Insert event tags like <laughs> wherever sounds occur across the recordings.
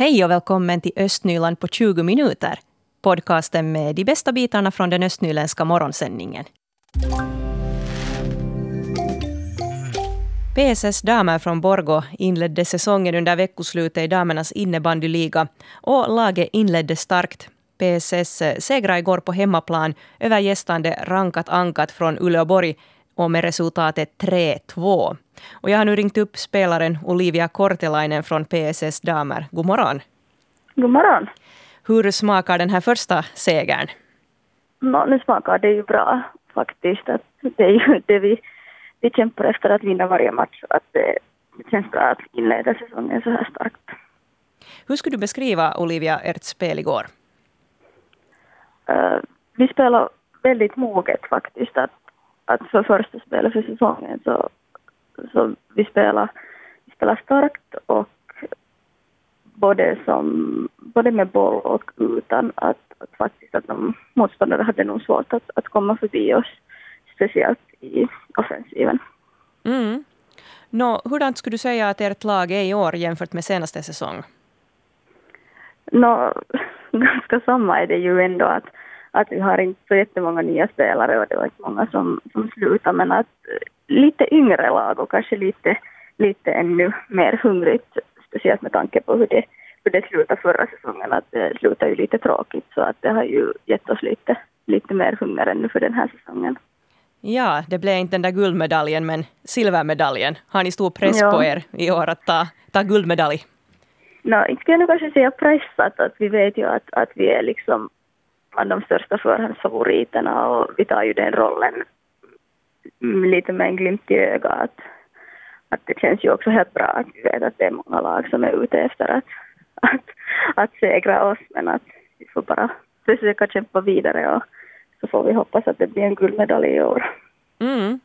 Hej och välkommen till Östnyland på 20 minuter. Podcasten med de bästa bitarna från den östnyländska morgonsändningen. PSS damer från Borgo inledde säsongen under veckoslutet i damernas innebandyliga och laget inledde starkt. PSS segrade igår på hemmaplan över gästande Rankat Ankat från Uleåborg och med resultatet 3-2. Och jag har nu ringt upp spelaren Olivia Kortelainen från PSS Damer. God morgon. God morgon. Hur smakar den här första segern? No, nu smakar det ju bra faktiskt. Att det är ju <laughs> det vi, vi kämpar efter att vinna varje match. Att det, det känns bra att inleda säsongen så här starkt. Hur skulle du beskriva Olivia ert spel igår? Uh, vi spelar väldigt moget faktiskt. Att, att för första spelet för säsongen så så vi spelar, vi spelar starkt och både, som, både med boll och utan att, att faktiskt att de motståndare hade nog svårt att, att komma förbi oss, speciellt i offensiven. Mm. Nå, hurdant skulle du säga att ert lag är i år jämfört med senaste säsong? Nå, <laughs> ganska samma är det ju ändå att, att vi har inte så jättemånga nya spelare och det var inte många som, som slutade men att lite yngre lag och kanske lite, lite ännu mer hungrigt, speciellt med tanke på hur det, hur det slutade förra säsongen, att det slutade ju lite tråkigt så att det har ju gett oss lite, lite mer hunger ännu för den här säsongen. Ja, det blev inte den där guldmedaljen men silvermedaljen. Har ni stor press ja. på er i år att ta, ta guldmedalj? No, inte skulle jag nog kanske säga pressat, att vi vet ju att, att vi är liksom bland de största förhandsfavoriterna och vi tar ju den rollen lite med en glimt i ögat att, att det känns ju också helt bra att vi vet att det är många lag som är ute efter att, att, att segra oss men att vi får bara försöka kämpa vidare och så får vi hoppas att det blir en guldmedalj i år. Mm.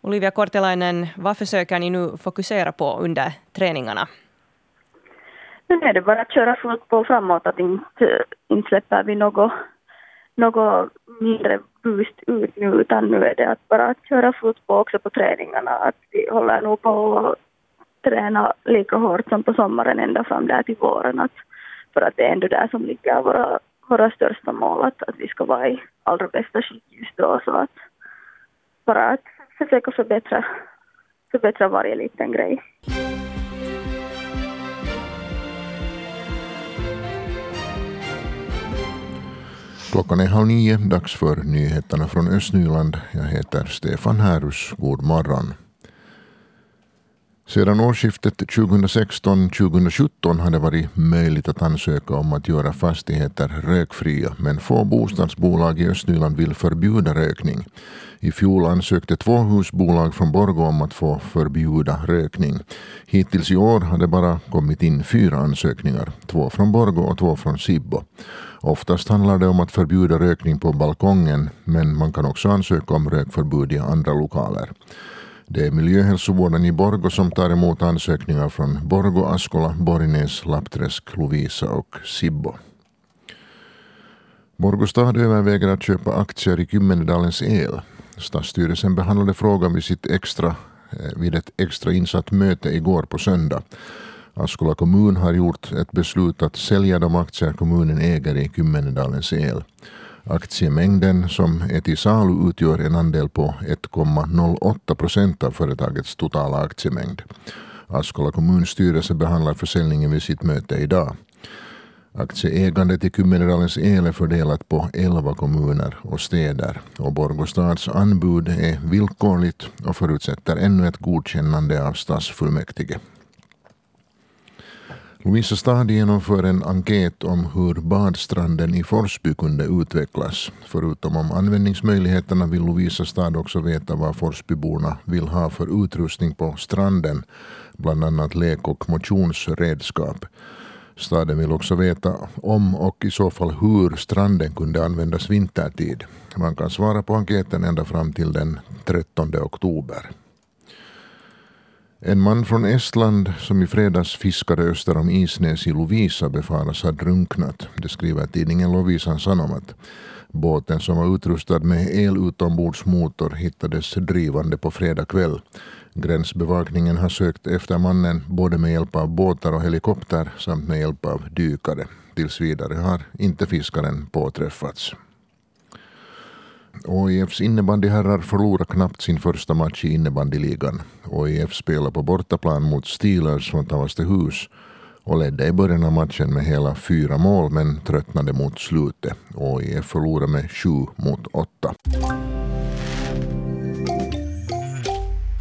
Olivia Kortelainen, vad försöker ni nu fokusera på under träningarna? Sen är det bara att köra fullt på framåt, att inte, inte släpper vi något, något mindre boost ut nu utan nu är det att bara att köra fullt på också på träningarna. Att vi håller nog på att träna lika hårt som på sommaren ända fram där till våren. Att, för att det är ändå där som ligger våra, våra största mål, att, att vi ska vara i allra bästa skick just då. Så att bara att försöka förbättra, förbättra varje liten grej. Klockan är halv nio, dags för nyheterna från Östnyland. Jag heter Stefan Härus. God morgon. Sedan årsskiftet 2016-2017 har det varit möjligt att ansöka om att göra fastigheter rökfria, men få bostadsbolag i Östnyland vill förbjuda rökning. I fjol ansökte två husbolag från Borgå om att få förbjuda rökning. Hittills i år har det bara kommit in fyra ansökningar, två från Borgå och två från Sibbo. Oftast handlar det om att förbjuda rökning på balkongen, men man kan också ansöka om rökförbud i andra lokaler. Det är miljöhälsovården i Borgo som tar emot ansökningar från Borgo, Askola, Borgnäs, Lappträsk, Lovisa och Sibbo. Borgå stad överväger att köpa aktier i Kymmenedalens El. Stadsstyrelsen behandlade frågan vid, sitt extra, eh, vid ett extra insatt möte igår på söndag. Askola kommun har gjort ett beslut att sälja de aktier kommunen äger i Kymmenedalens El. Aktiemängden som är till salu utgör en andel på 1,08 procent av företagets totala aktiemängd. Askola kommunstyrelse behandlar försäljningen vid sitt möte idag. Aktieägandet i Kymmenedalens el är fördelat på 11 kommuner och städer och Borgostads anbud är villkorligt och förutsätter ännu ett godkännande av stadsfullmäktige. Lovisa stad genomför en enkät om hur badstranden i Forsby kunde utvecklas. Förutom om användningsmöjligheterna vill Lovisa stad också veta vad Forsbyborna vill ha för utrustning på stranden, bland annat lek och motionsredskap. Staden vill också veta om och i så fall hur stranden kunde användas vintertid. Man kan svara på enkäten ända fram till den 13 oktober. En man från Estland som i fredags fiskade öster om Isnäs i Lovisa befaras ha drunknat. Det skriver tidningen Lovisan Sanomat. Båten som var utrustad med el utombordsmotor hittades drivande på fredag kväll. Gränsbevakningen har sökt efter mannen både med hjälp av båtar och helikopter samt med hjälp av dykare. Tills vidare har inte fiskaren påträffats. OIFs innebandyherrar förlorar knappt sin första match i innebandyligan. OIF spelar på bortaplan mot Steelers från Tavastehus och ledde i början av matchen med hela fyra mål men tröttnade mot slutet. OIF förlorade med sju mot åtta.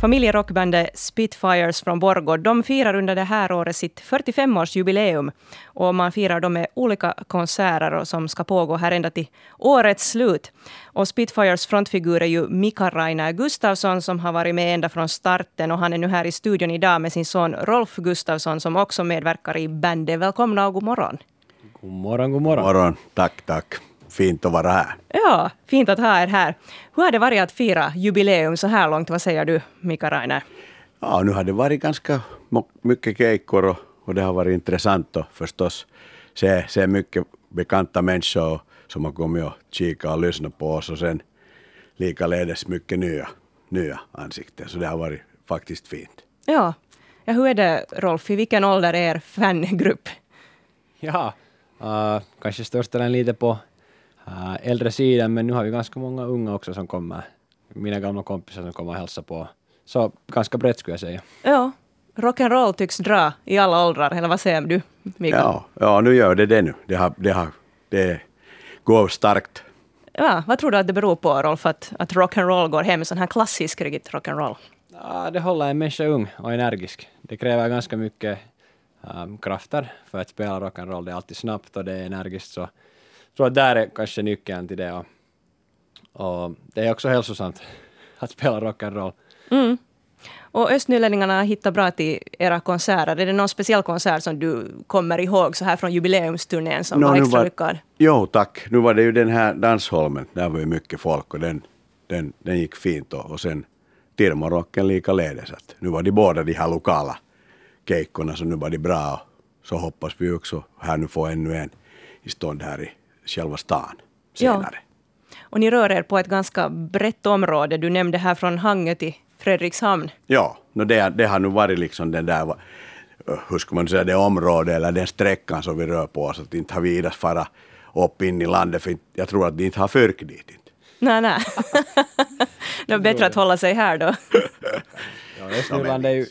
Familjerockbandet Spitfires från Borgå de firar under det här året sitt 45-årsjubileum. Och man firar dem med olika konserter som ska pågå här ända till årets slut. Och Spitfires frontfigur är ju Mika Rainer Gustafsson som har varit med ända från starten. Och han är nu här i studion idag med sin son Rolf Gustafsson som också medverkar i bandet. Välkomna och god morgon. God morgon, god morgon. God morgon. Tack, tack fint att vara här. Ja, fint att ha er här. Hur har det varit att fira jubileum så här långt? Vad säger du, Mika Rainer? Ja, nu har det varit ganska mycket kejkor och, och det har varit intressant att förstås se, se mycket bekanta människor som har kommit och kikat och lyssnat på oss och sen likaledes mycket nya, nya ansikten. Så det har varit faktiskt fint. Ja. ja, hur är det Rolf, i vilken ålder är er fangrupp? Ja, uh, kanske största delen lite på äldre sidan, men nu har vi ganska många unga också som kommer. Mina gamla kompisar som kommer och hälsar på. Så ganska brett skulle jag säga. Ja, rock'n'roll tycks dra i alla åldrar, eller vad säger du, Mikael? Ja, ja, nu gör det det nu. Det, har, det, har, det går starkt. Ja, vad tror du att det beror på, Rolf, att, att rock'n'roll går hem, sån här klassisk rock'n'roll? Ja, det håller en människa ung och energisk. Det kräver ganska mycket um, krafter för att spela rock'n'roll. Det är alltid snabbt och det är energiskt. Så tror att där är kanske nyckeln till det. Och, och det är också hälsosamt att spela rock'n'roll. Mm. Och östnylänningarna har hittat bra till era konserter. Är det någon speciell konsert som du kommer ihåg så här från jubileumsturnén som no, var extra var, lyckad? Jo tack. Nu var det ju den här Dansholmen. Där var ju mycket folk och den, den, den gick fint. Och, och sen Tirmorocken likaledes. Att nu var de båda de här lokala keikorna så nu var de bra. Så hoppas vi också här nu få ännu en i stånd här i själva stan senare. Ja. Och ni rör er på ett ganska brett område. Du nämnde här från Hangö till Fredrikshamn. Ja, no det, det har nu varit liksom den där, hur ska man säga, det området eller den sträckan som vi rör på oss. Att inte har vi idats fara upp in i landet, för jag tror att de inte har fyrk dit. Inte. Nej, nej. <laughs> det är bättre att hålla sig här då. ja, Östnyland, är ju,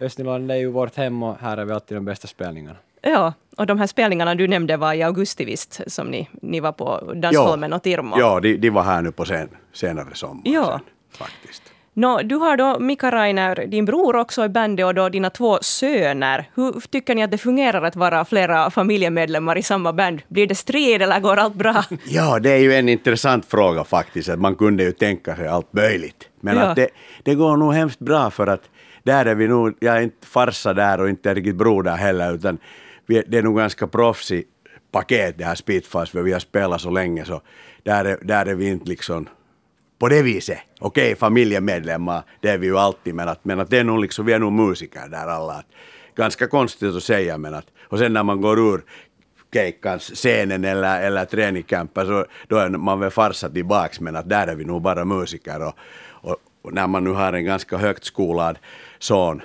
Östnyland är ju vårt hem och här är vi alltid de bästa spelningarna. Ja, och de här spelningarna du nämnde var i augusti visst, som ni, ni var på Dansholmen och Tirmo. Ja, de, de var här nu på sen, senare sommar. Ja. Sen, faktiskt. No, du har då Mika Rainer, din bror också i bandet och då dina två söner. Hur tycker ni att det fungerar att vara flera familjemedlemmar i samma band? Blir det strid eller går allt bra? <laughs> Ja, det är ju en intressant fråga faktiskt. Att man kunde ju tänka sig allt möjligt. Men ja. att det, det går nog hemskt bra för att där är vi nog, jag är inte farsa där och inte riktigt bror där heller, utan vi, det är nog ganska proffsigt paket det här Spitfires, för vi har spelat så länge så där är, där är vi inte liksom på det viset. Okej, okay, familjemedlemmar, det är vi ju alltid, men att, men att det är nog liksom, vi är nog musiker där alla. Att, ganska konstigt att säga, men att, och sen när man går ur keikkans scenen eller, eller träningskampen så då är man väl farsa tillbaks, men att där är vi nog bara musiker. Och, och, och när man nu har en ganska högt skolad son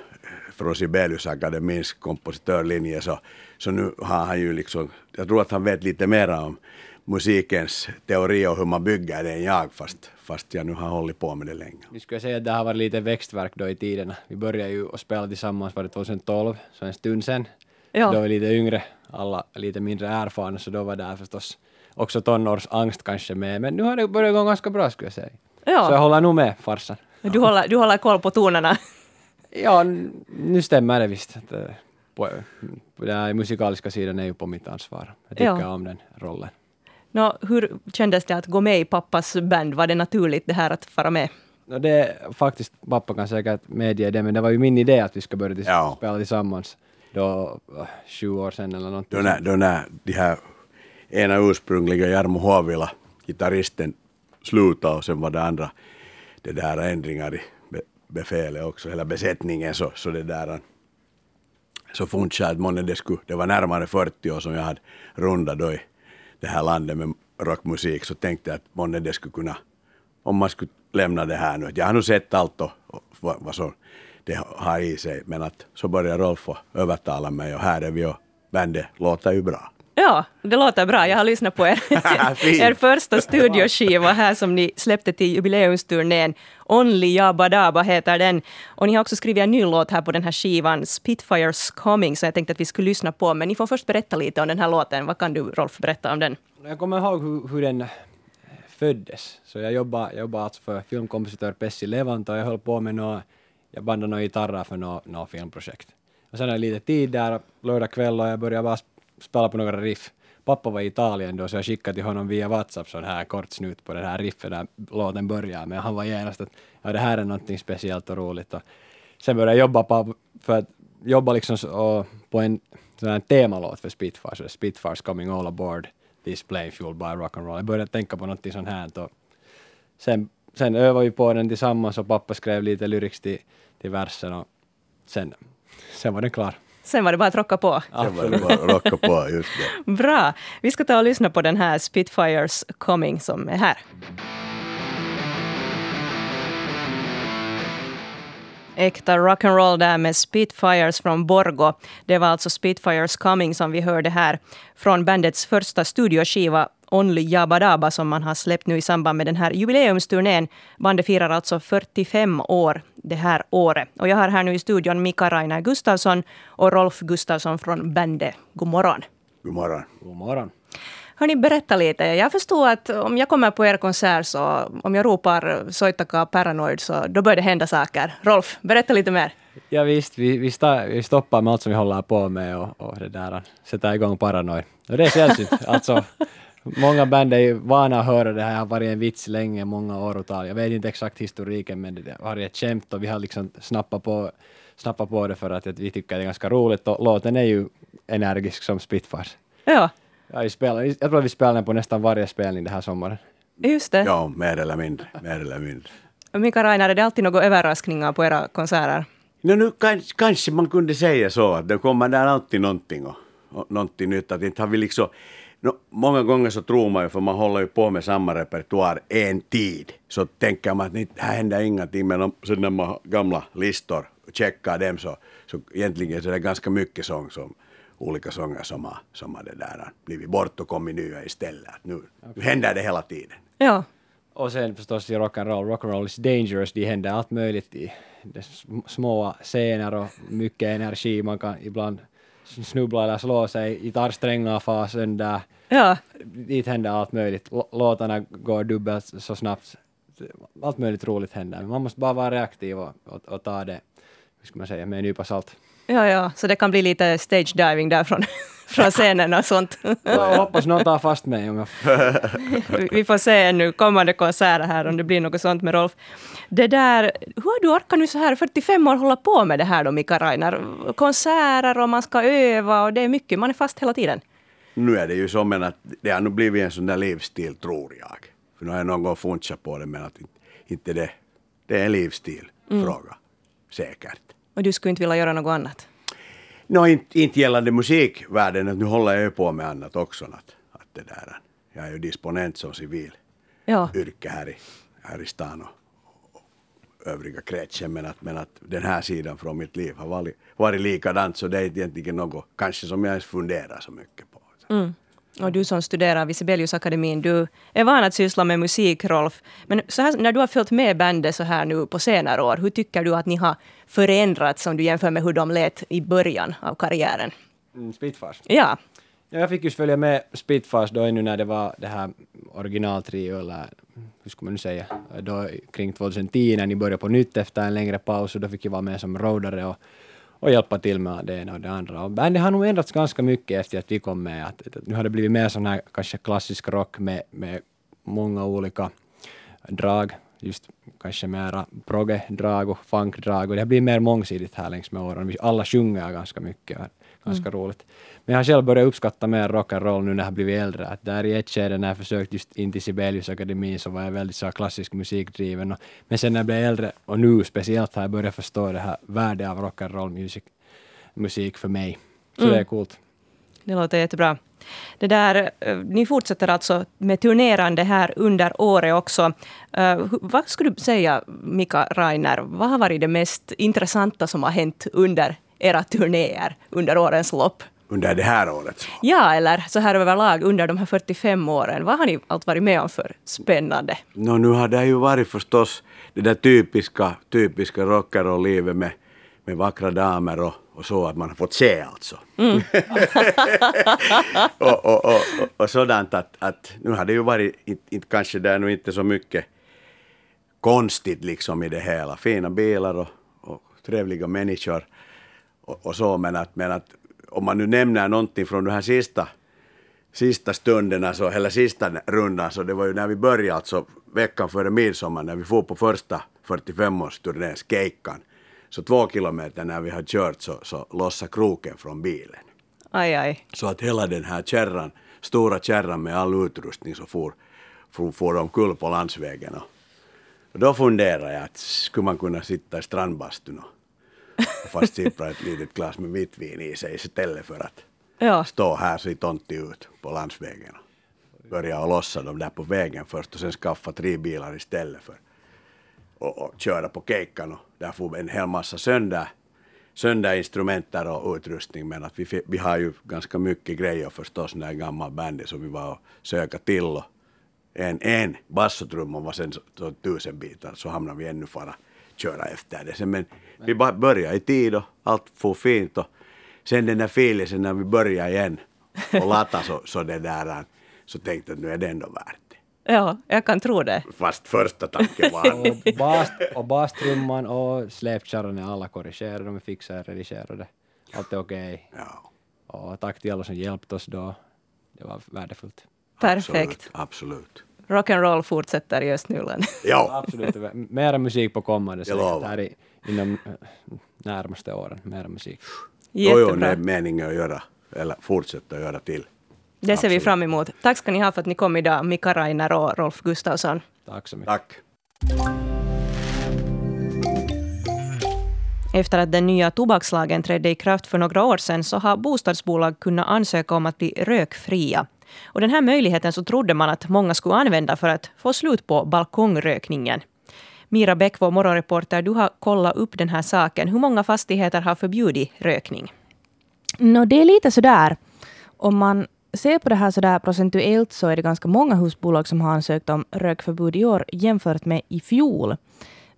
från Sibeliusakademins kompositörlinje så, så nu har han ju liksom, jag tror att han vet lite mer om musikens teori och hur man bygger det än jag, fast, fast jag nu har hållit på med det länge. Vi skulle säga att det har varit lite växtverk då i tiderna. Vi började ju att spela tillsammans, var det 2012, så en stund sen. Ja. Då var vi lite yngre, alla lite mindre erfarna, så då var det förstås också tonårsangst kanske med, men nu har det börjat gå ganska bra skulle jag säga. Ja. Så jag håller nog med farsan. Du håller, du håller koll på tonerna? Ja, nu stämmer det visst. Eh, på, den musikaliska sidan är ju på mitt ansvar. Jag tycker ja. om den rollen. Nå, hur kändes det att gå med i pappas band? Var det naturligt det här att fara med? No, det faktiskt, pappa kan säkert medge det, men det var ju min idé att vi ska börja ja. spela tillsammans då, uh, sju år sedan eller någonting. Då när, då när de här ena ursprungliga Jarmo Hovila, gitarristen, slutade och sen var det andra det där ändringar i befälet också, hela besättningen så, så det där så funderade jag att månne det skulle, det var närmare 40 år som jag hade rundat då i det här landet med rockmusik, så tänkte jag att månne det skulle kunna, om man skulle lämna det här nu, jag har nu sett allt och, och vad, vad som det har i sig, men att så började Rolf övertala mig och här är vi och bandet låter ju bra. Ja, det låter bra. Jag har lyssnat på er, <laughs> <laughs> er första studioskiva här som ni släppte till jubileumsturnén. Only Jabba Dabba heter den. Och ni har också skrivit en ny låt här på den här skivan, Spitfires Coming, så jag tänkte att vi skulle lyssna på. Men ni får först berätta lite om den här låten. Vad kan du, Rolf, berätta om den? Jag kommer ihåg hur, hur den föddes. Så jag jobbade, jobbade alltså för filmkompositör Pessi Levant och jag höll på med något, jag bandade några gitarrer för något, något filmprojekt. Och sen hade jag lite tid där, lördag kväll och jag började bara spela på några riff. Pappa var i Italien då så jag skickade till honom via WhatsApp sån här kort snut på den här riffen där låten börjar men han var genast att ja, det här är någonting speciellt och roligt och sen började jag jobba på för att jobba liksom så, på en sån här temalåt för Spitfires, Spitfires coming all aboard this plane fueled by rock and roll. Jag började tänka på någonting sånt här och sen, sen övade vi på den tillsammans och pappa skrev lite lyrics till, till versen och sen, sen var den klar. Sen var det bara att rocka på. Sen var det bara att rocka på, just det. <laughs> Bra. Vi ska ta och lyssna på den här Spitfires Coming som är här. Äkta rock'n'roll där med Spitfires från Borgo. Det var alltså Spitfires Coming som vi hörde här från bandets första studioskiva Only Jabba Dabba som man har släppt nu i samband med den här jubileumsturnén. Bandet firar alltså 45 år det här året. Och jag har här nu i studion Mika Rainer Gustafsson och Rolf Gustafsson från bandet. God morgon. God morgon. God morgon. Hörni, berätta lite. Jag förstår att om jag kommer på er konsert så om jag ropar Soitaka Paranoid så då börjar det hända saker. Rolf, berätta lite mer. Ja visst, vi, vi, sta, vi stoppar med allt som vi håller på med och, och det där, sätter igång Paranoid. Och det är sällsynt. <laughs> alltså, Många band är vana att höra det här, har varit en vits länge, många åratal. Jag vet inte exakt historiken, men det har varit ett skämt och vi har liksom snappat på, snappat på det för att vi tycker det är ganska roligt och låten är ju energisk som Spitfires. Ja. Ja, jag, spelar, jag tror att vi spelar den på nästan varje spelning den här sommaren. Just det. Ja, mer eller mindre. Mer eller mindre. Mika Rainer, är det alltid några överraskningar på era konserter? No, nu kanske, kanske man kunde säga så, att det kommer där alltid någonting, och, och, någonting nytt. Att inte har vi liksom No, många gånger så tror man ju, för man håller ju på med samma repertoar en tid, så tänker man att det här händer ingenting, men sen när man har gamla listor och checkar dem så, så egentligen så är det ganska mycket sång som olika sånger som har, som har det där blivit bort och kommit nya istället. Nu, okay. nu händer det hela tiden. Ja. Och sen förstås i rock'n'roll, rock'n'roll is dangerous, det händer allt möjligt i små scener och mycket energi, man kan ibland snubbla eller slå sig, gitarrsträngar far sönder. Ja. Dit händer allt möjligt. Låtarna går dubbelt så snabbt. Allt möjligt roligt händer. Man måste bara vara reaktiv och, och, och ta det, hur ska man säga, med en nypa salt. Ja, ja, så det kan bli lite stage diving där <laughs> från, scenen och sånt. Jag hoppas någon tar fast mig. Vi får se nu kommande konserter här om det blir något sånt med Rolf. Det där, hur har du orkat nu så här 45 år hålla på med det här då, Mika Rainer? Konserter och man ska öva och det är mycket, man är fast hela tiden. Nu är det ju så, men att det har nog blivit en sån där livsstil, tror jag. För nu har jag någon gång funderat på det, men att inte det, det är en livsstilfråga, mm. säkert. Och du skulle inte vilja göra något annat? No, inte, inte gällande musikvärlden, att nu håller jag ju på med annat också. Att, att det där, jag är ju disponent som civil ja. yrke här i, här i stan och, och övriga kretsen, men att, men att den här sidan från mitt liv har varit, varit likadant, så det är egentligen något kanske som jag ens funderar så mycket på. Mm. Och du som studerar vid Sibeliusakademin, du är van att syssla med musik, Rolf. Men så här, när du har följt med bandet så här nu på senare år, hur tycker du att ni har förändrats om du jämför med hur de lät i början av karriären? Mm, Spitfires? Ja. ja. Jag fick just följa med Spitfires då ännu när det var det här originaltrio, eller hur ska man nu säga, då kring 2010 när ni började på nytt efter en längre paus, och då fick jag vara med som roadare och och hjälpa till med det ena och det andra. Och bandet har nog ändrats ganska mycket efter att vi kom med. Att, att nu har det blivit mer sån här kanske klassisk rock med, med många olika drag. just kanske mera progge-drag och funk-drag och det har blivit mer mångsidigt här längs med åren. Alla sjunger ganska mycket, ganska mm. roligt. Men jag har själv börjat uppskatta mer rock'n'roll nu när jag blivit äldre. Att där i ett skede när jag försökte just in till Sibeliusakademin så var jag väldigt så klassisk musikdriven. Och, men sen när jag blev äldre och nu speciellt har jag börjat förstå det här värdet av rock'n'roll musik, musik för mig. Så mm. det är coolt. Det låter jättebra. Det där, eh, ni fortsätter alltså med turnerande här under året också. Uh, vad skulle du säga, Mika Rainer, vad har varit det mest intressanta som har hänt under era turnéer under årens lopp? Under det här året? Ja, eller så här överlag under de här 45 åren. Vad har ni allt varit med om för spännande? No, nu har det ju varit förstås det där typiska, typiska rock'n'roll-livet med, med vackra damer och och så att man har fått se alltså. Mm. <laughs> och, och, och, och, sådant att, att nu har det ju varit, inte, inte, kanske det är nu inte så mycket konstigt liksom i det hela. Fina bilar och, och trevliga människor och, och, så men att, men att om man nu nämner någonting från de här sista sista stunderna, så, eller sista rundan, så det var ju när vi började, alltså veckan före midsommar, när vi får på första 45-årsturnén, Skejkan. Så två kilometer när vi har kört så, så lossade kroken från bilen. Aj, aj. Så att hela den här kärran, stora kärran med all utrustning så for, for, for omkull på landsvägen. Och då funderade jag att skulle man kunna sitta i strandbastun och, och <laughs> fast sippra ett litet glas med vitt vin i sig istället för att ja. stå här så tonti ut på landsvägen. Börja lossa dem där på vägen först och sen skaffa tre bilar istället för och, och köra på kejkan och där får en hel massa sönder, sönder instrumenter och utrustning men att vi, vi har ju ganska mycket grejer förstås när gammal bandy så vi var och söka till och en, en bassotrumma var sen så, så tusen bitar så hamnade vi ännu fara köra efter det. Sen, men vi bara började i tid och allt får fint och sen den där filisen när vi började igen och lata så, så det där så tänkte jag att nu är det ändå värt Ja, jag kan tro det. Fast första tanken var... <laughs> och, bas, och bastrumman och släpkärran är alla korrigerade, de är fixade, redigerade. Allt är okej. Okay. Ja. Och tack till alla som hjälpte oss då. Det var värdefullt. Perfekt. Absolut. absolut. Rock'n'roll fortsätter i Östnyland. ja. Absolut. Mera musik på kommande. Så det här är inom äh, närmaste åren. Mera musik. Jättebra. Jo, jo, det är meningen att göra, eller fortsätta göra till. Det ser vi fram emot. Tack ska ni ha för att ni kom idag, Mika Rainer och Rolf Gustafsson. Tack så mycket. Tack. Efter att den nya tobakslagen trädde i kraft för några år sedan så har bostadsbolag kunnat ansöka om att bli rökfria. Och den här möjligheten så trodde man att många skulle använda för att få slut på balkongrökningen. Mira Bäck, vår morgonreporter, du har kollat upp den här saken. Hur många fastigheter har förbjudit rökning? No, det är lite sådär. Om man ser på det här sådär procentuellt så är det ganska många husbolag som har ansökt om rökförbud i år jämfört med i fjol.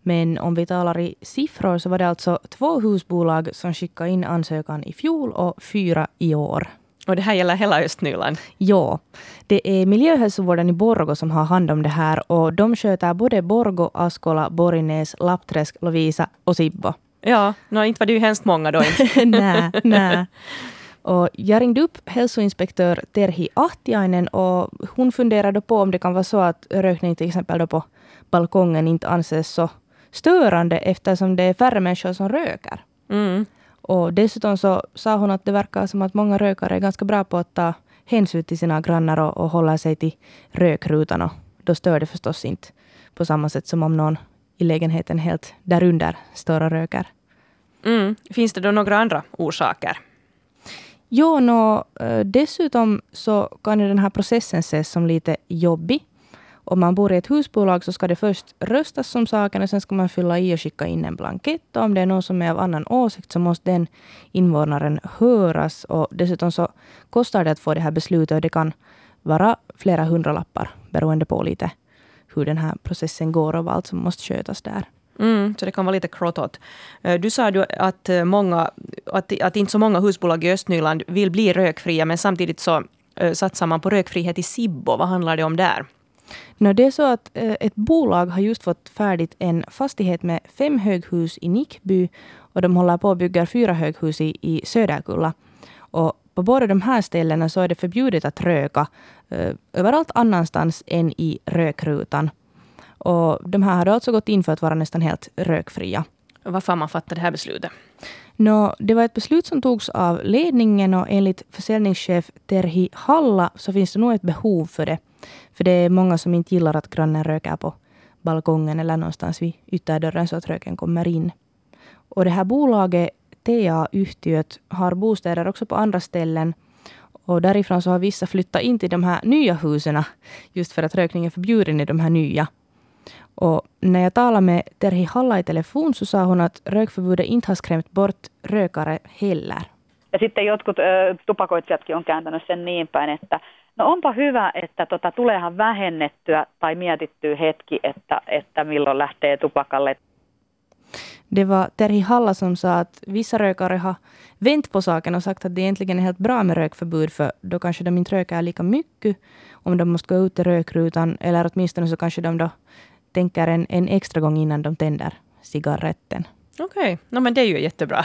Men om vi talar i siffror så var det alltså två husbolag som skickade in ansökan i fjol och fyra i år. Och det här gäller hela Östnyland? Ja. Det är miljöhälsovården i Borgo som har hand om det här och de sköter både Borgo, Askola, Borinäs, Lappträsk, Lovisa och Sibbo. Ja, no, inte var det ju hemskt många då. <laughs> nej, nej. Och jag ringde upp hälsoinspektör Terhi Ahtiainen och hon funderade på om det kan vara så att rökning till exempel på balkongen inte anses så störande eftersom det är färre människor som röker. Mm. Och dessutom så sa hon att det verkar som att många rökare är ganska bra på att ta hänsyn till sina grannar och, och hålla sig till rökrutan. Och då stör det förstås inte på samma sätt som om någon i lägenheten helt därunder står och röker. Mm. Finns det då några andra orsaker? Jo, no, eh, dessutom så kan den här processen ses som lite jobbig. Om man bor i ett husbolag så ska det först röstas om saken och sen ska man fylla i och skicka in en blankett. Och om det är någon som är av annan åsikt så måste den invånaren höras. Och dessutom så kostar det att få det här beslutet och det kan vara flera hundralappar beroende på lite hur den här processen går och vad allt som måste skötas där. Mm, så det kan vara lite krottot. Eh, du sa ju att, eh, många, att, att inte så många husbolag i Östnyland vill bli rökfria, men samtidigt så eh, satsar man på rökfrihet i Sibbo. Vad handlar det om där? No, det är så att uh, ett bolag har just fått färdigt en fastighet med fem höghus i Nickby och de håller på att bygga fyra höghus i, i Söderkulla. Och på båda de här ställena så är det förbjudet att röka uh, överallt annanstans än i rökrutan. Och de här hade alltså gått in för att vara nästan helt rökfria. Varför har man fattat det här beslutet? No, det var ett beslut som togs av ledningen och enligt försäljningschef Terhi Halla så finns det nog ett behov för det. För det är många som inte gillar att grannen röker på balkongen eller någonstans vid ytterdörren så att röken kommer in. Och det här bolaget, TA Yhtiöt, har bostäder också på andra ställen. Och därifrån så har vissa flyttat in till de här nya husen just för att rökning är förbjuden i de här nya. Och när jag talade med Terhi Halla i telefon så sa hon att rökförbudet inte har skrämt bort rökare heller. Ja sitten jotkut ö, tupakoitsijatkin on kääntänyt sen niin päin, että no onpa hyvä, että tota, tuleehan vähennettyä tai mietittyä hetki, että, että milloin lähtee tupakalle. Det var Terhi Halla som sa att vissa rökare har vänt på saken och sagt att det egentligen är helt bra med rökförbud för då kanske de inte röker lika mycket om de måste gå ut i rökrutan eller åtminstone så kanske de då tänker en, en extra gång innan de tänder cigaretten. Okej, okay. no, men det är ju jättebra.